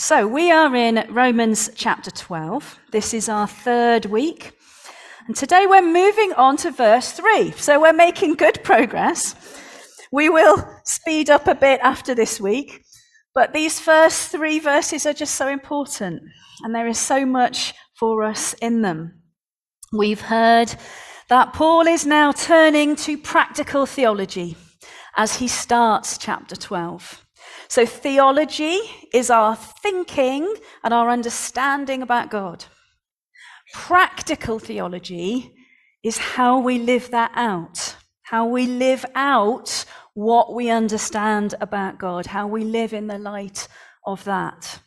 So we are in Romans chapter 12. This is our third week. And today we're moving on to verse 3. So we're making good progress. We will speed up a bit after this week. But these first three verses are just so important. And there is so much for us in them. We've heard that Paul is now turning to practical theology as he starts chapter 12. So, theology is our thinking and our understanding about God. Practical theology is how we live that out, how we live out what we understand about God, how we live in the light of that.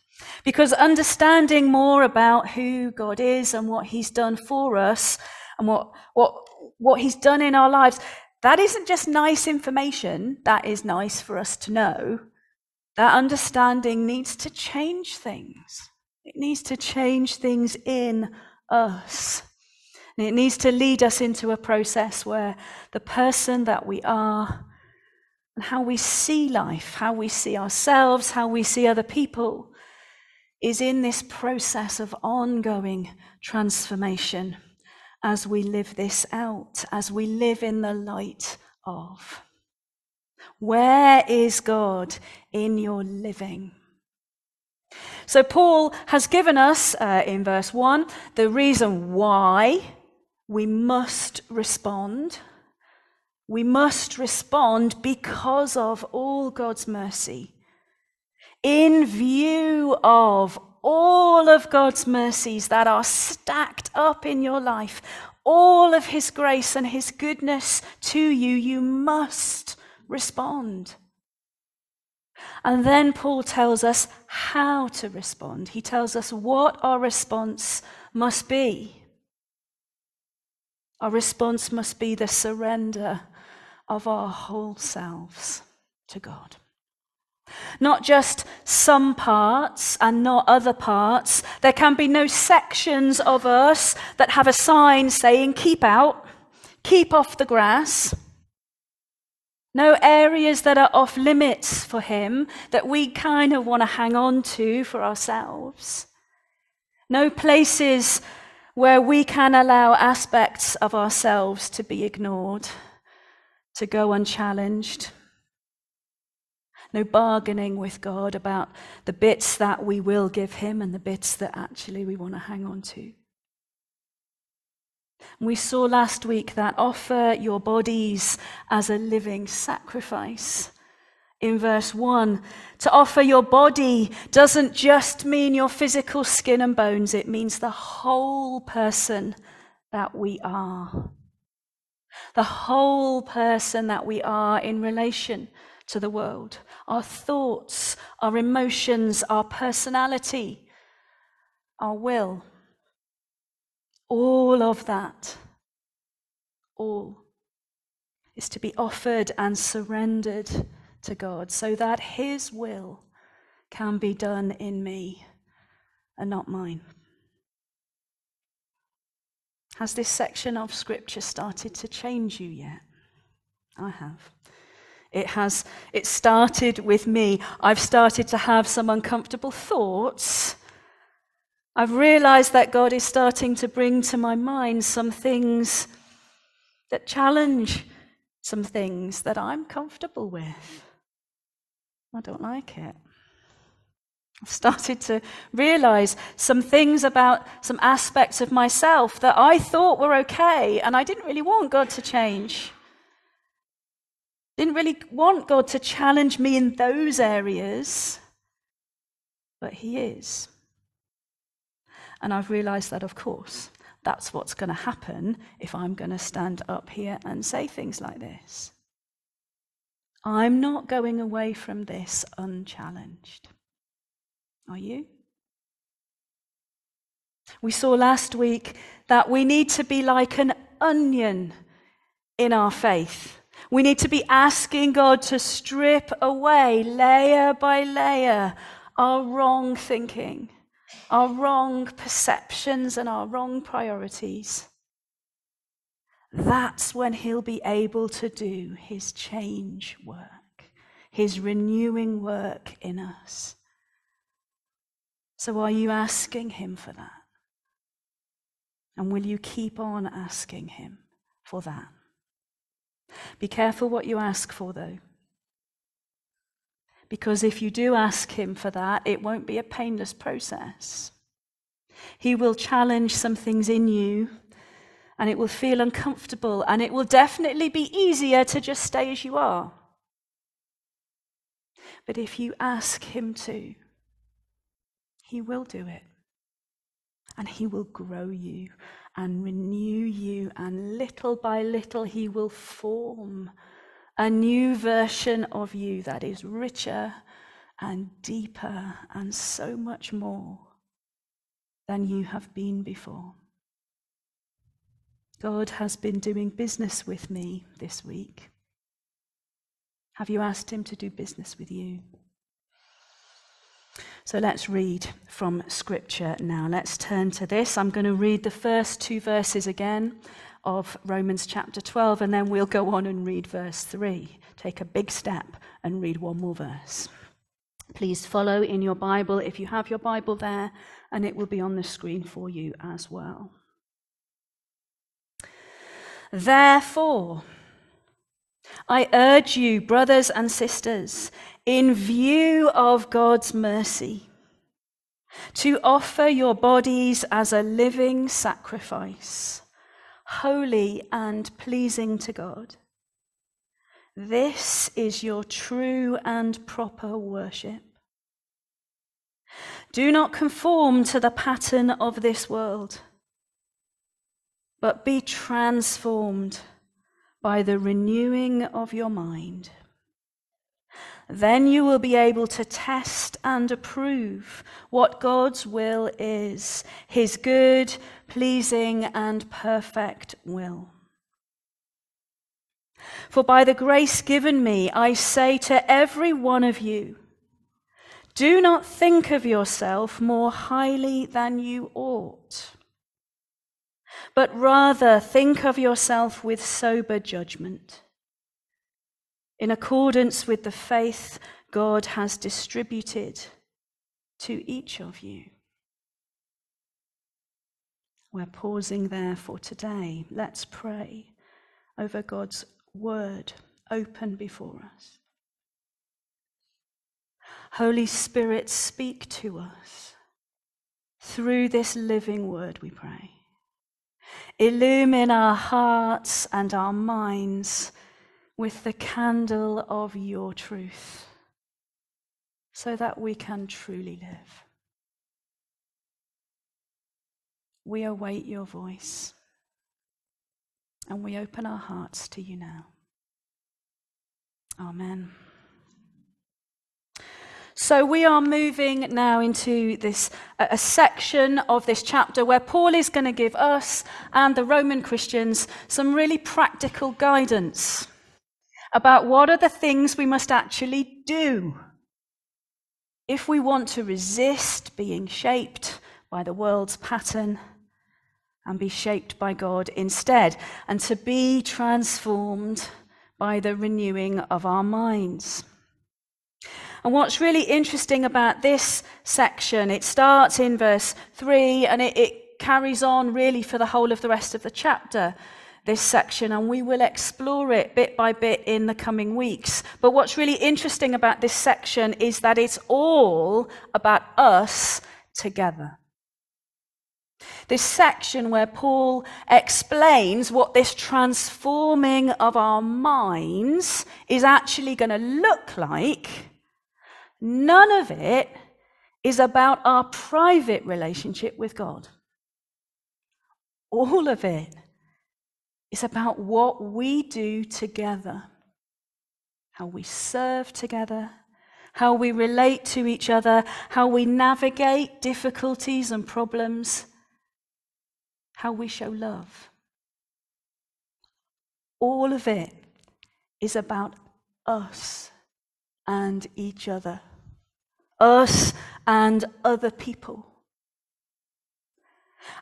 Because understanding more about who God is and what He's done for us and what, what, what He's done in our lives, that isn't just nice information, that is nice for us to know. That understanding needs to change things. It needs to change things in us. And it needs to lead us into a process where the person that we are and how we see life, how we see ourselves, how we see other people, is in this process of ongoing transformation as we live this out, as we live in the light of. Where is God in your living? So, Paul has given us uh, in verse 1 the reason why we must respond. We must respond because of all God's mercy. In view of all of God's mercies that are stacked up in your life, all of His grace and His goodness to you, you must respond. And then Paul tells us how to respond. He tells us what our response must be. Our response must be the surrender of our whole selves to God. Not just some parts and not other parts. There can be no sections of us that have a sign saying, keep out, keep off the grass. No areas that are off limits for him that we kind of want to hang on to for ourselves. No places where we can allow aspects of ourselves to be ignored, to go unchallenged. No bargaining with God about the bits that we will give him and the bits that actually we want to hang on to. We saw last week that offer your bodies as a living sacrifice. In verse 1, to offer your body doesn't just mean your physical skin and bones, it means the whole person that we are. The whole person that we are in relation to the world. Our thoughts, our emotions, our personality, our will all of that, all, is to be offered and surrendered to God so that His will can be done in me and not mine. Has this section of Scripture started to change you yet? I have. It has, it started with me. I've started to have some uncomfortable thoughts I've realized that God is starting to bring to my mind some things that challenge some things that I'm comfortable with. I don't like it. I've started to realize some things about some aspects of myself that I thought were okay, and I didn't really want God to change. Didn't really want God to challenge me in those areas, but He is. And I've realized that, of course, that's what's going to happen if I'm going to stand up here and say things like this. I'm not going away from this unchallenged. Are you? We saw last week that we need to be like an onion in our faith. We need to be asking God to strip away, layer by layer, our wrong thinking our wrong perceptions and our wrong priorities, that's when he'll be able to do his change work, his renewing work in us. So, are you asking Him for that? And will you keep on asking Him for that? Be careful what you ask for, though. Because if you do ask Him for that, it won't be a painless process. He will challenge some things in you, and it will feel uncomfortable, and it will definitely be easier to just stay as you are. But if you ask Him to, He will do it. And He will grow you and renew you, and little by little, He will form a new version of you that is richer and deeper and so much more than you have been before. God has been doing business with me this week. Have you asked Him to do business with you? So let's read from Scripture now. Let's turn to this. I'm going to read the first two verses again of Romans chapter 12, and then we'll go on and read verse 3. Take a big step and read one more verse. Please follow in your Bible if you have your Bible there, and it will be on the screen for you as well. Therefore, I urge you, brothers and sisters, in view of God's mercy, to offer your bodies as a living sacrifice, holy and pleasing to God. This is your true and proper worship. Do not conform to the pattern of this world, but be transformed by the renewing of your mind. Then you will be able to test and approve what God's will is, his good, pleasing, and perfect will. For by the grace given me, I say to every one of you, do not think of yourself more highly than you ought but rather think of yourself with sober judgment, in accordance with the faith God has distributed to each of you. We're pausing there for today. Let's pray over God's word open before us. Holy Spirit, speak to us through this living word, we pray. Illumine our hearts and our minds with the candle of your truth so that we can truly live. We await your voice and we open our hearts to you now. Amen. So we are moving now into this a section of this chapter where Paul is going to give us and the Roman Christians some really practical guidance about what are the things we must actually do if we want to resist being shaped by the world's pattern and be shaped by God instead, and to be transformed by the renewing of our minds. And what's really interesting about this section, it starts in verse 3 and it, it carries on really for the whole of the rest of the chapter this section, and we will explore it bit by bit in the coming weeks. But what's really interesting about this section is that it's all about us together. This section where Paul explains what this transforming of our minds is actually going to look like None of it is about our private relationship with God. All of it is about what we do together, how we serve together, how we relate to each other, how we navigate difficulties and problems, how we show love. All of it is about us and each other us and other people.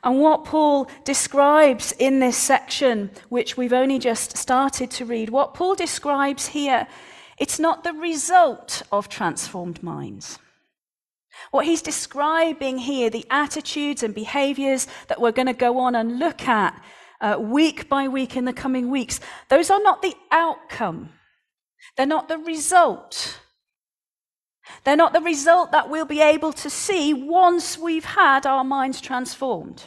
And what Paul describes in this section, which we've only just started to read, what Paul describes here, it's not the result of transformed minds. What he's describing here, the attitudes and behaviors that we're going to go on and look at uh, week by week in the coming weeks, those are not the outcome. They're not the result. They're not the result that we'll be able to see once we've had our minds transformed.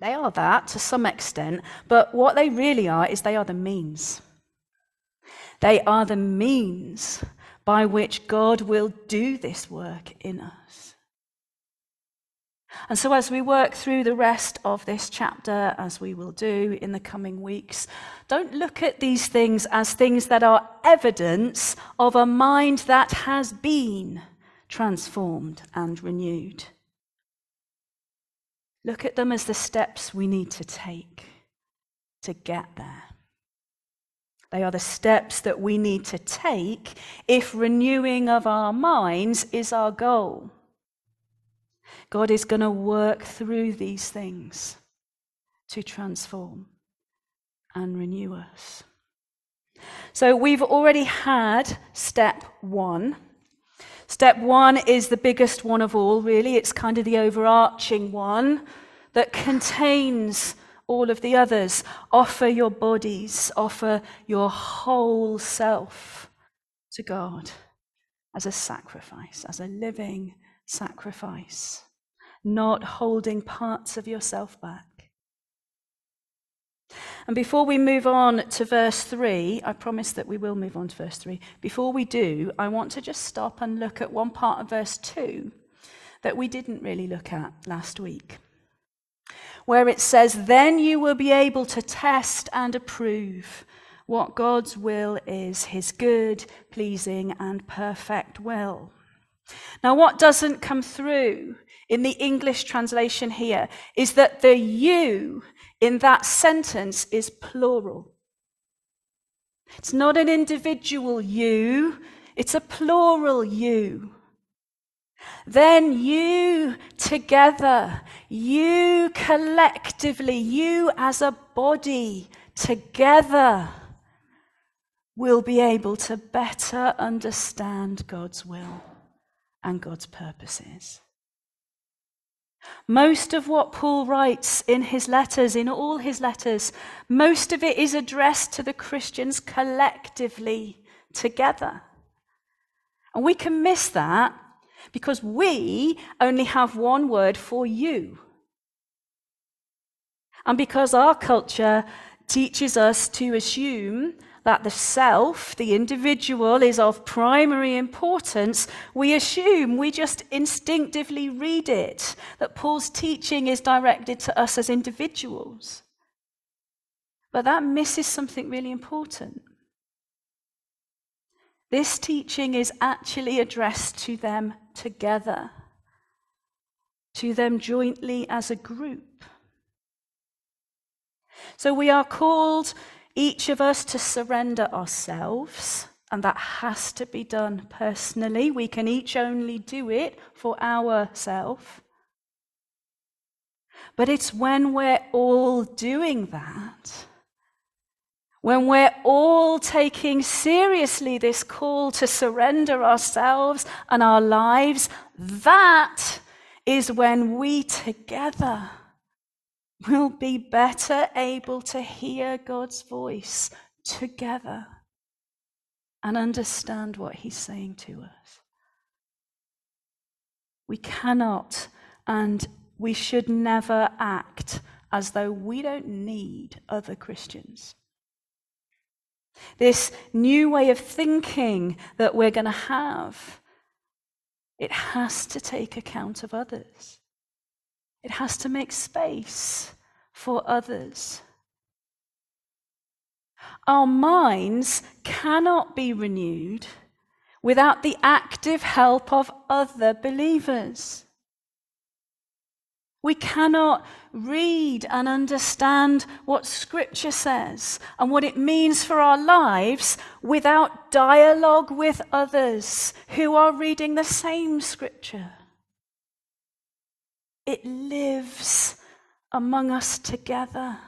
They are that to some extent, but what they really are is they are the means. They are the means by which God will do this work in us. And so, as we work through the rest of this chapter, as we will do in the coming weeks, don't look at these things as things that are evidence of a mind that has been transformed and renewed. Look at them as the steps we need to take to get there. They are the steps that we need to take if renewing of our minds is our goal. God is going to work through these things to transform and renew us. So we've already had step one. Step one is the biggest one of all, really. It's kind of the overarching one that contains all of the others. Offer your bodies, offer your whole self to God as a sacrifice, as a living sacrifice, not holding parts of yourself back. And before we move on to verse 3, I promise that we will move on to verse 3. Before we do, I want to just stop and look at one part of verse 2 that we didn't really look at last week, where it says, Then you will be able to test and approve what God's will is, his good, pleasing, and perfect will. Now, what doesn't come through in the English translation here is that the you in that sentence is plural. It's not an individual you, it's a plural you. Then you together, you collectively, you as a body together will be able to better understand God's will and God's purposes. Most of what Paul writes in his letters, in all his letters, most of it is addressed to the Christians collectively together. And we can miss that because we only have one word for you. And because our culture teaches us to assume that the self, the individual, is of primary importance, we assume, we just instinctively read it, that Paul's teaching is directed to us as individuals. But that misses something really important. This teaching is actually addressed to them together, to them jointly as a group. So we are called each of us to surrender ourselves, and that has to be done personally. We can each only do it for ourselves. But it's when we're all doing that, when we're all taking seriously this call to surrender ourselves and our lives, that is when we together will be better able to hear God's voice together and understand what He's saying to us. We cannot and we should never act as though we don't need other Christians. This new way of thinking that we're going to have, it has to take account of others. It has to make space for others. Our minds cannot be renewed without the active help of other believers. We cannot read and understand what Scripture says and what it means for our lives without dialogue with others who are reading the same Scripture. It lives among us together.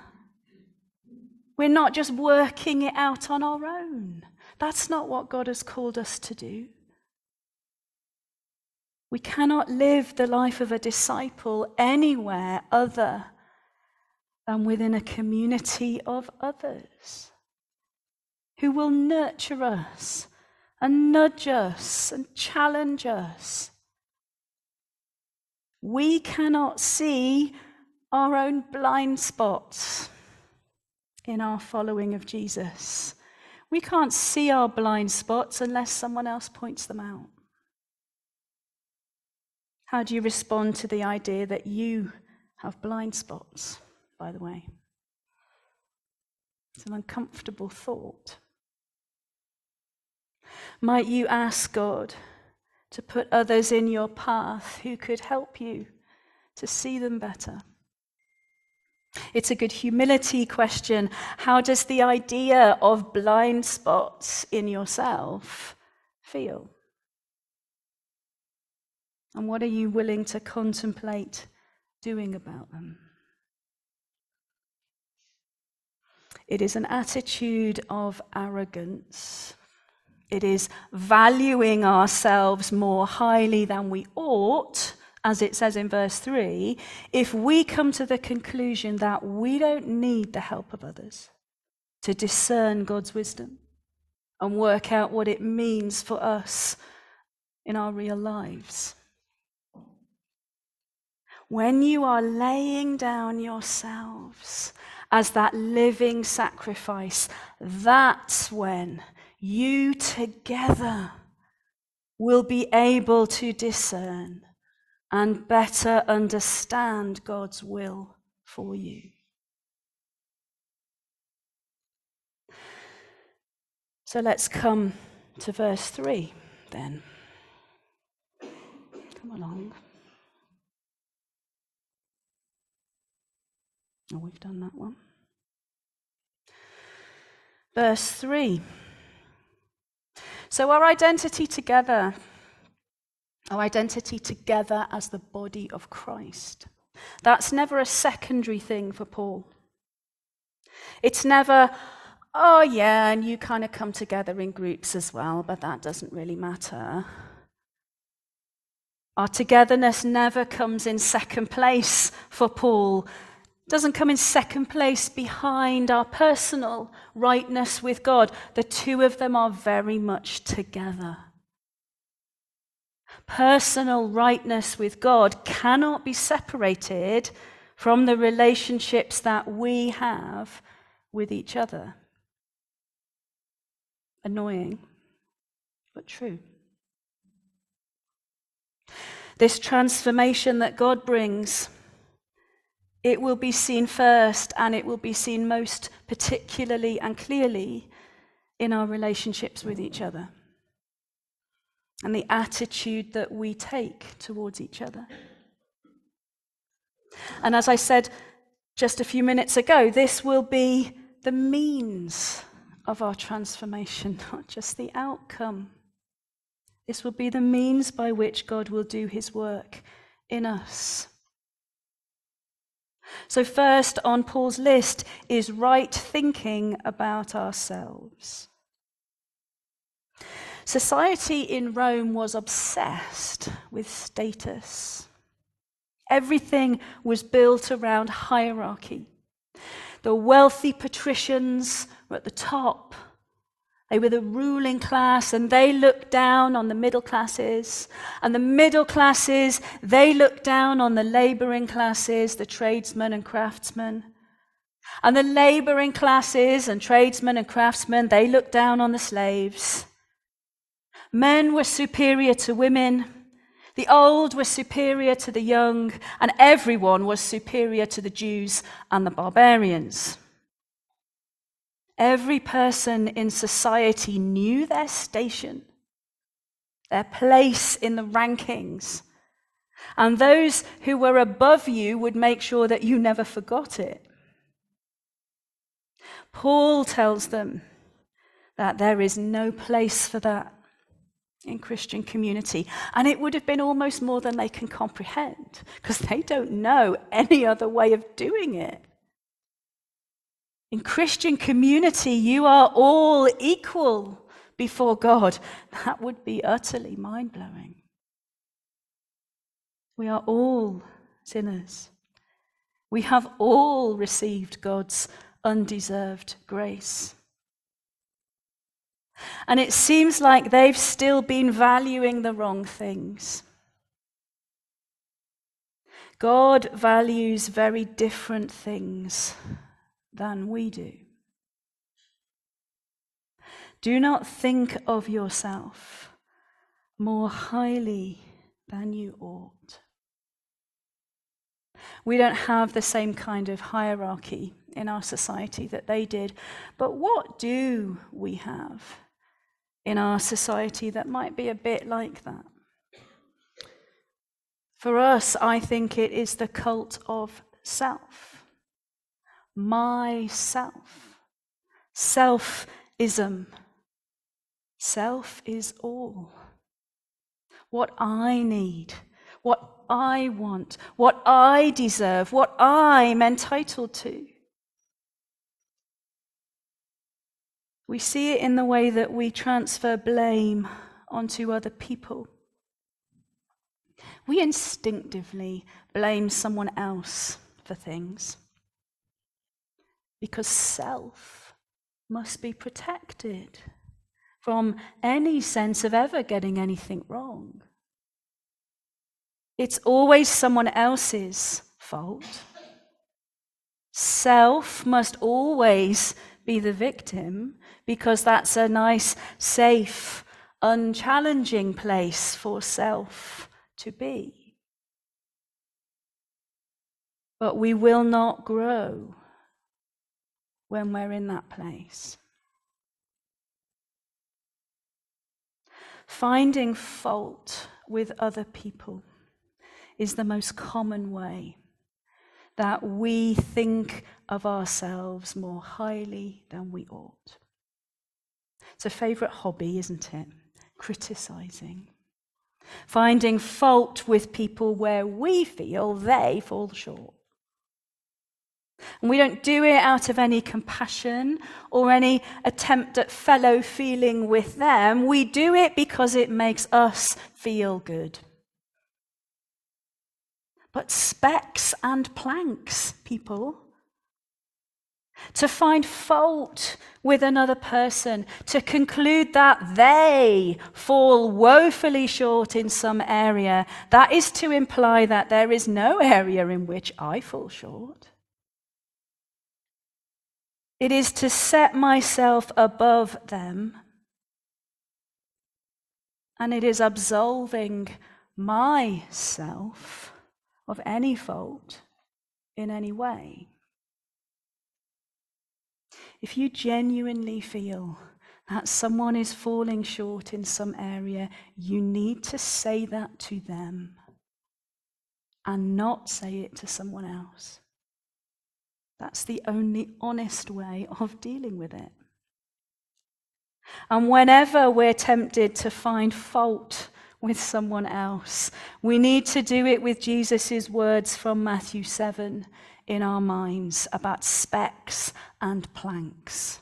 We're not just working it out on our own. That's not what God has called us to do. We cannot live the life of a disciple anywhere other than within a community of others who will nurture us and nudge us and challenge us. We cannot see our own blind spots in our following of Jesus. We can't see our blind spots unless someone else points them out. How do you respond to the idea that you have blind spots, by the way? It's an uncomfortable thought. Might you ask God to put others in your path who could help you to see them better? It's a good humility question. How does the idea of blind spots in yourself feel? And what are you willing to contemplate doing about them? It is an attitude of arrogance. It is valuing ourselves more highly than we ought as it says in verse 3, if we come to the conclusion that we don't need the help of others to discern God's wisdom and work out what it means for us in our real lives. When you are laying down yourselves as that living sacrifice, that's when you together will be able to discern and better understand God's will for you. So let's come to verse 3 then. Come along. Oh, we've done that one. Verse 3. So, our identity together our identity together as the body of Christ. That's never a secondary thing for Paul. It's never, oh, yeah, and you kind of come together in groups as well, but that doesn't really matter. Our togetherness never comes in second place for Paul. Doesn't come in second place behind our personal rightness with God. The two of them are very much together personal rightness with God cannot be separated from the relationships that we have with each other. Annoying, but true. This transformation that God brings, it will be seen first and it will be seen most particularly and clearly in our relationships with each other and the attitude that we take towards each other. And as I said just a few minutes ago, this will be the means of our transformation, not just the outcome. This will be the means by which God will do his work in us. So, first on Paul's list is right thinking about ourselves. Society in Rome was obsessed with status. Everything was built around hierarchy. The wealthy patricians were at the top. They were the ruling class and they looked down on the middle classes. And the middle classes, they looked down on the laboring classes, the tradesmen and craftsmen. And the laboring classes and tradesmen and craftsmen, they looked down on the slaves. Men were superior to women, the old were superior to the young, and everyone was superior to the Jews and the barbarians. Every person in society knew their station, their place in the rankings, and those who were above you would make sure that you never forgot it. Paul tells them that there is no place for that in Christian community. And it would have been almost more than they can comprehend because they don't know any other way of doing it. In Christian community, you are all equal before God. That would be utterly mind blowing. We are all sinners. We have all received God's undeserved grace. And it seems like they've still been valuing the wrong things. God values very different things than we do. Do not think of yourself more highly than you ought. We don't have the same kind of hierarchy in our society that they did, but what do we have in our society that might be a bit like that? For us, I think it is the cult of self. Myself. Selfism. Self is all. What I need, what I want, what I deserve, what I'm entitled to. We see it in the way that we transfer blame onto other people. We instinctively blame someone else for things because self must be protected from any sense of ever getting anything wrong. It's always someone else's fault. Self must always be the victim because that's a nice, safe, unchallenging place for self to be. But we will not grow when we're in that place. Finding fault with other people is the most common way that we think of ourselves more highly than we ought. It's a favourite hobby, isn't it? Criticizing. Finding fault with people where we feel they fall short. And we don't do it out of any compassion or any attempt at fellow feeling with them. We do it because it makes us feel good but specks and planks, people. To find fault with another person, to conclude that they fall woefully short in some area, that is to imply that there is no area in which I fall short. It is to set myself above them, and it is absolving myself of any fault in any way. If you genuinely feel that someone is falling short in some area, you need to say that to them and not say it to someone else. That's the only honest way of dealing with it. And whenever we're tempted to find fault with someone else. We need to do it with Jesus' words from Matthew 7 in our minds about specks and planks.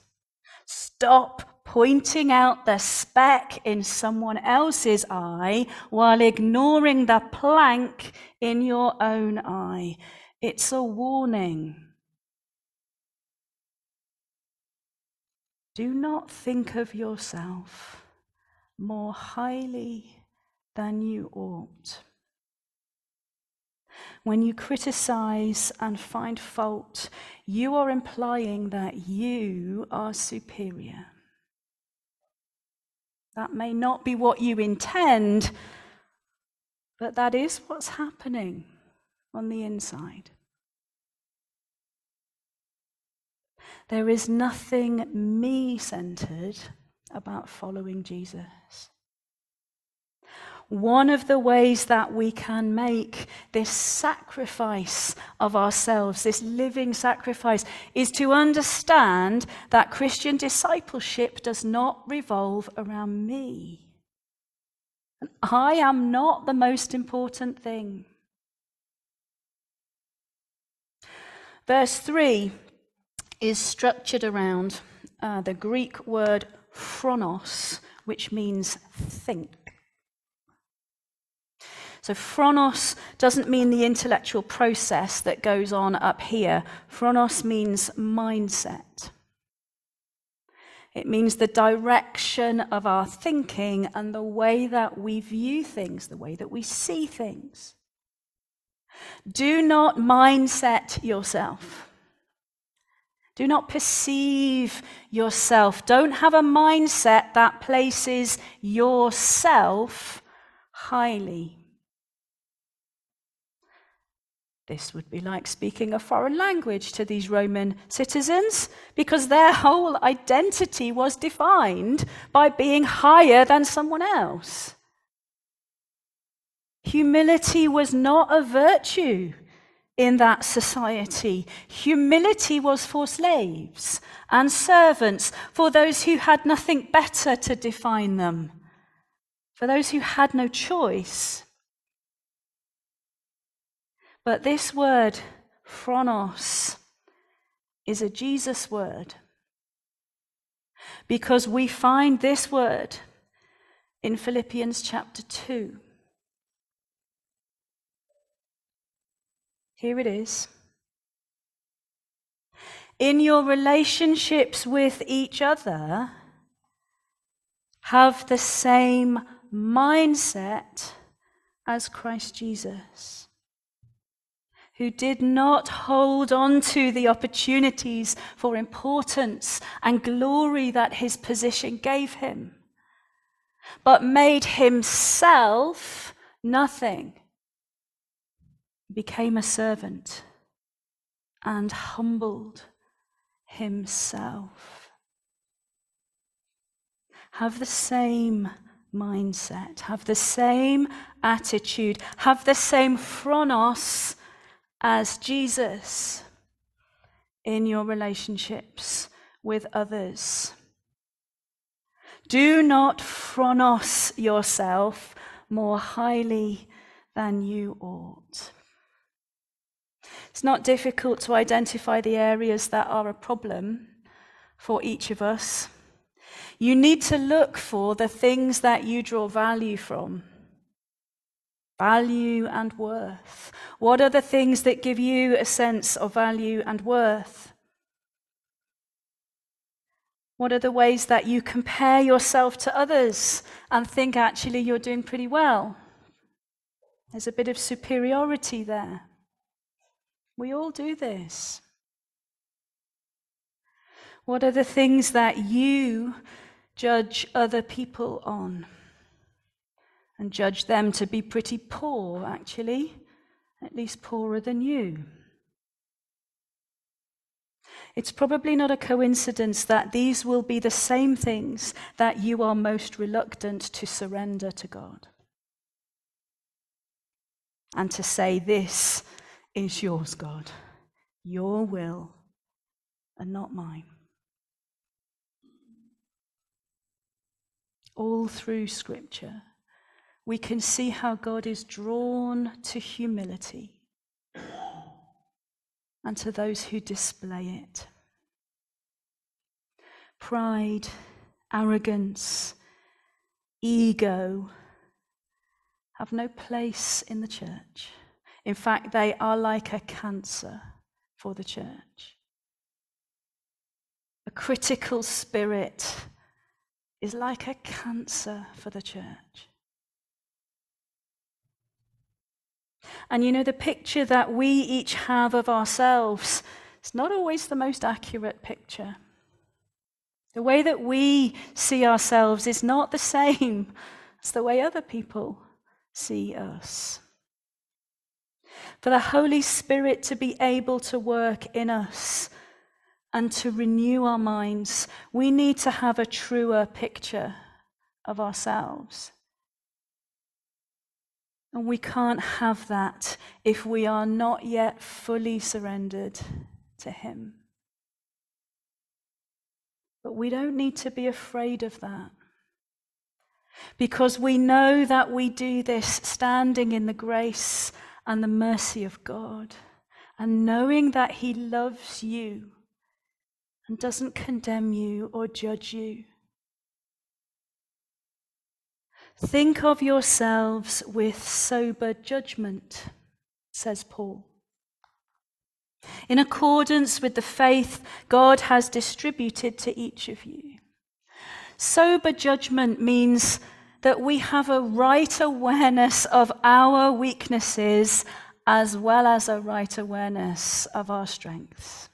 Stop pointing out the speck in someone else's eye while ignoring the plank in your own eye. It's a warning. Do not think of yourself more highly than you ought. When you criticize and find fault, you are implying that you are superior. That may not be what you intend, but that is what's happening on the inside. There is nothing me centered about following Jesus. One of the ways that we can make this sacrifice of ourselves, this living sacrifice, is to understand that Christian discipleship does not revolve around me. And I am not the most important thing. Verse 3 is structured around uh, the Greek word phronos, which means think. So, phronos doesn't mean the intellectual process that goes on up here. Phronos means mindset. It means the direction of our thinking and the way that we view things, the way that we see things. Do not mindset yourself. Do not perceive yourself. Don't have a mindset that places yourself highly. This would be like speaking a foreign language to these Roman citizens because their whole identity was defined by being higher than someone else. Humility was not a virtue in that society. Humility was for slaves and servants, for those who had nothing better to define them, for those who had no choice. But this word, phronos, is a Jesus word because we find this word in Philippians chapter 2. Here it is. In your relationships with each other, have the same mindset as Christ Jesus who did not hold on to the opportunities for importance and glory that his position gave him, but made himself nothing, became a servant, and humbled himself. Have the same mindset, have the same attitude, have the same phronos as Jesus in your relationships with others. Do not phronos yourself more highly than you ought. It's not difficult to identify the areas that are a problem for each of us. You need to look for the things that you draw value from value and worth. What are the things that give you a sense of value and worth? What are the ways that you compare yourself to others and think actually you're doing pretty well? There's a bit of superiority there. We all do this. What are the things that you judge other people on? and judge them to be pretty poor, actually, at least poorer than you. It's probably not a coincidence that these will be the same things that you are most reluctant to surrender to God. And to say, This is yours, God, your will, and not mine. All through Scripture we can see how God is drawn to humility and to those who display it. Pride, arrogance, ego have no place in the church. In fact, they are like a cancer for the church. A critical spirit is like a cancer for the church. And you know, the picture that we each have of ourselves is not always the most accurate picture. The way that we see ourselves is not the same as the way other people see us. For the Holy Spirit to be able to work in us and to renew our minds, we need to have a truer picture of ourselves. And we can't have that if we are not yet fully surrendered to Him. But we don't need to be afraid of that. Because we know that we do this standing in the grace and the mercy of God and knowing that He loves you and doesn't condemn you or judge you. Think of yourselves with sober judgment, says Paul. In accordance with the faith God has distributed to each of you. Sober judgment means that we have a right awareness of our weaknesses as well as a right awareness of our strengths.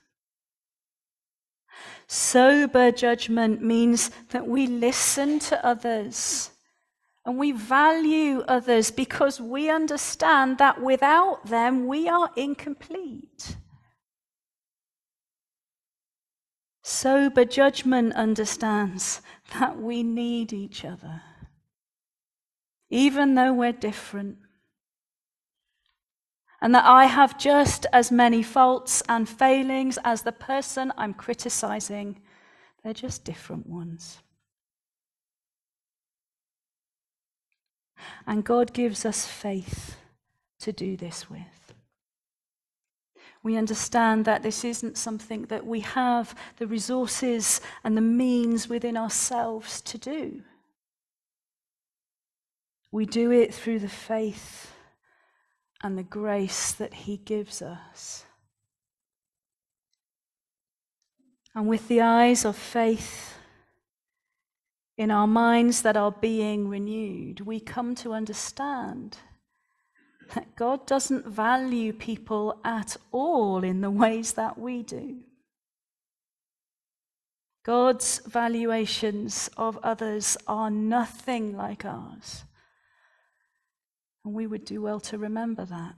Sober judgment means that we listen to others and we value others because we understand that without them we are incomplete. Sober judgment understands that we need each other, even though we're different and that I have just as many faults and failings as the person I'm criticizing. They're just different ones. And God gives us faith to do this with. We understand that this isn't something that we have the resources and the means within ourselves to do. We do it through the faith and the grace that He gives us. And with the eyes of faith in our minds that are being renewed, we come to understand that God doesn't value people at all in the ways that we do. God's valuations of others are nothing like ours. And we would do well to remember that.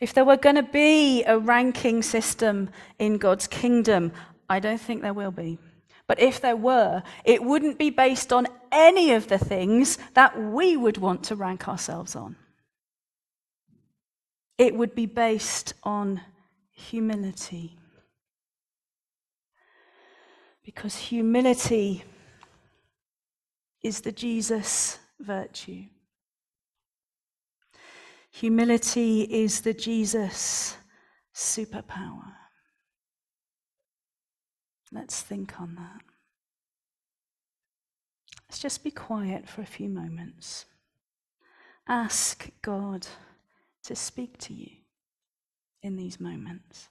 If there were going to be a ranking system in God's kingdom, I don't think there will be. But if there were, it wouldn't be based on any of the things that we would want to rank ourselves on. It would be based on humility. Because humility is the Jesus virtue. Humility is the Jesus superpower. Let's think on that. Let's just be quiet for a few moments. Ask God to speak to you in these moments.